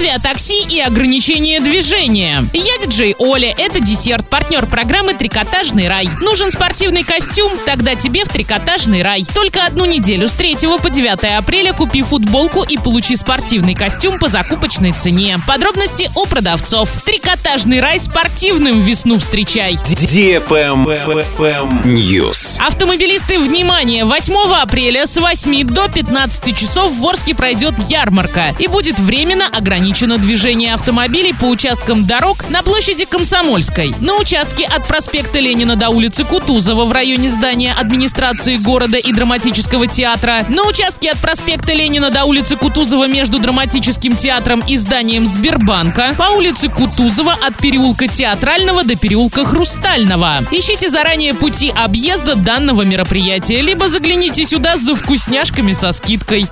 авиатакси и ограничение движения. Я диджей Оля, это десерт, партнер программы «Трикотажный рай». Нужен спортивный костюм? Тогда тебе в «Трикотажный рай». Только одну неделю с 3 по 9 апреля купи футболку и получи спортивный костюм по закупочной цене. Подробности у продавцов. «Трикотажный рай» спортивным весну встречай. News. Автомобилисты, внимание! 8 апреля с 8 до 15 часов в Орске пройдет ярмарка и будет временно ограничено движение автомобилей по участкам дорог на площади Комсомольской. На участке от проспекта Ленина до улицы Кутузова в районе здания администрации города и драматического театра. На участке от проспекта Ленина до улицы Кутузова между драматическим театром и зданием Сбербанка. По улице Кутузова от переулка Театрального до переулка Хрустального. Ищите заранее пути объезда данного мероприятия, либо загляните сюда за вкусняшками со скидкой.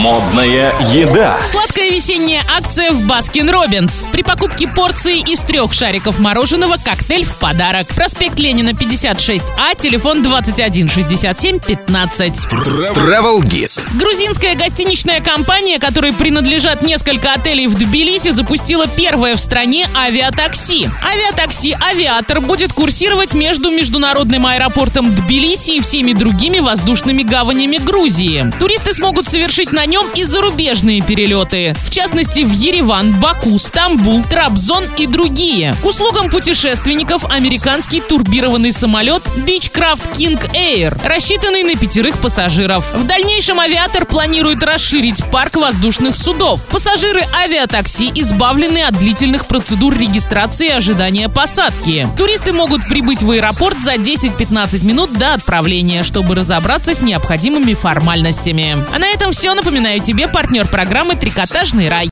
Модная еда. Сладкая весенняя акция в Баскин Робинс. При покупке порции из трех шариков мороженого коктейль в подарок. Проспект Ленина 56А, телефон 21 67 15. Travel Guide. Грузинская гостиничная компания, которой принадлежат несколько отелей в Тбилиси, запустила первое в стране авиатакси. Авиатакси «Авиатор» будет курсировать между международным аэропортом Тбилиси и всеми другими воздушными гаванями Грузии. Туристы смогут совершить на нем и зарубежные перелеты, в частности в Ереван, Баку, Стамбул, Трабзон и другие. К услугам путешественников американский турбированный самолет Beechcraft King Air, рассчитанный на пятерых пассажиров. В дальнейшем авиатор планирует расширить парк воздушных судов. Пассажиры авиатакси избавлены от длительных процедур регистрации и ожидания посадки. Туристы могут прибыть в аэропорт за 10-15 минут до отправления, чтобы разобраться с необходимыми формальностями. А на этом все. Напоминаю тебе партнер программы «Трикотажный рай».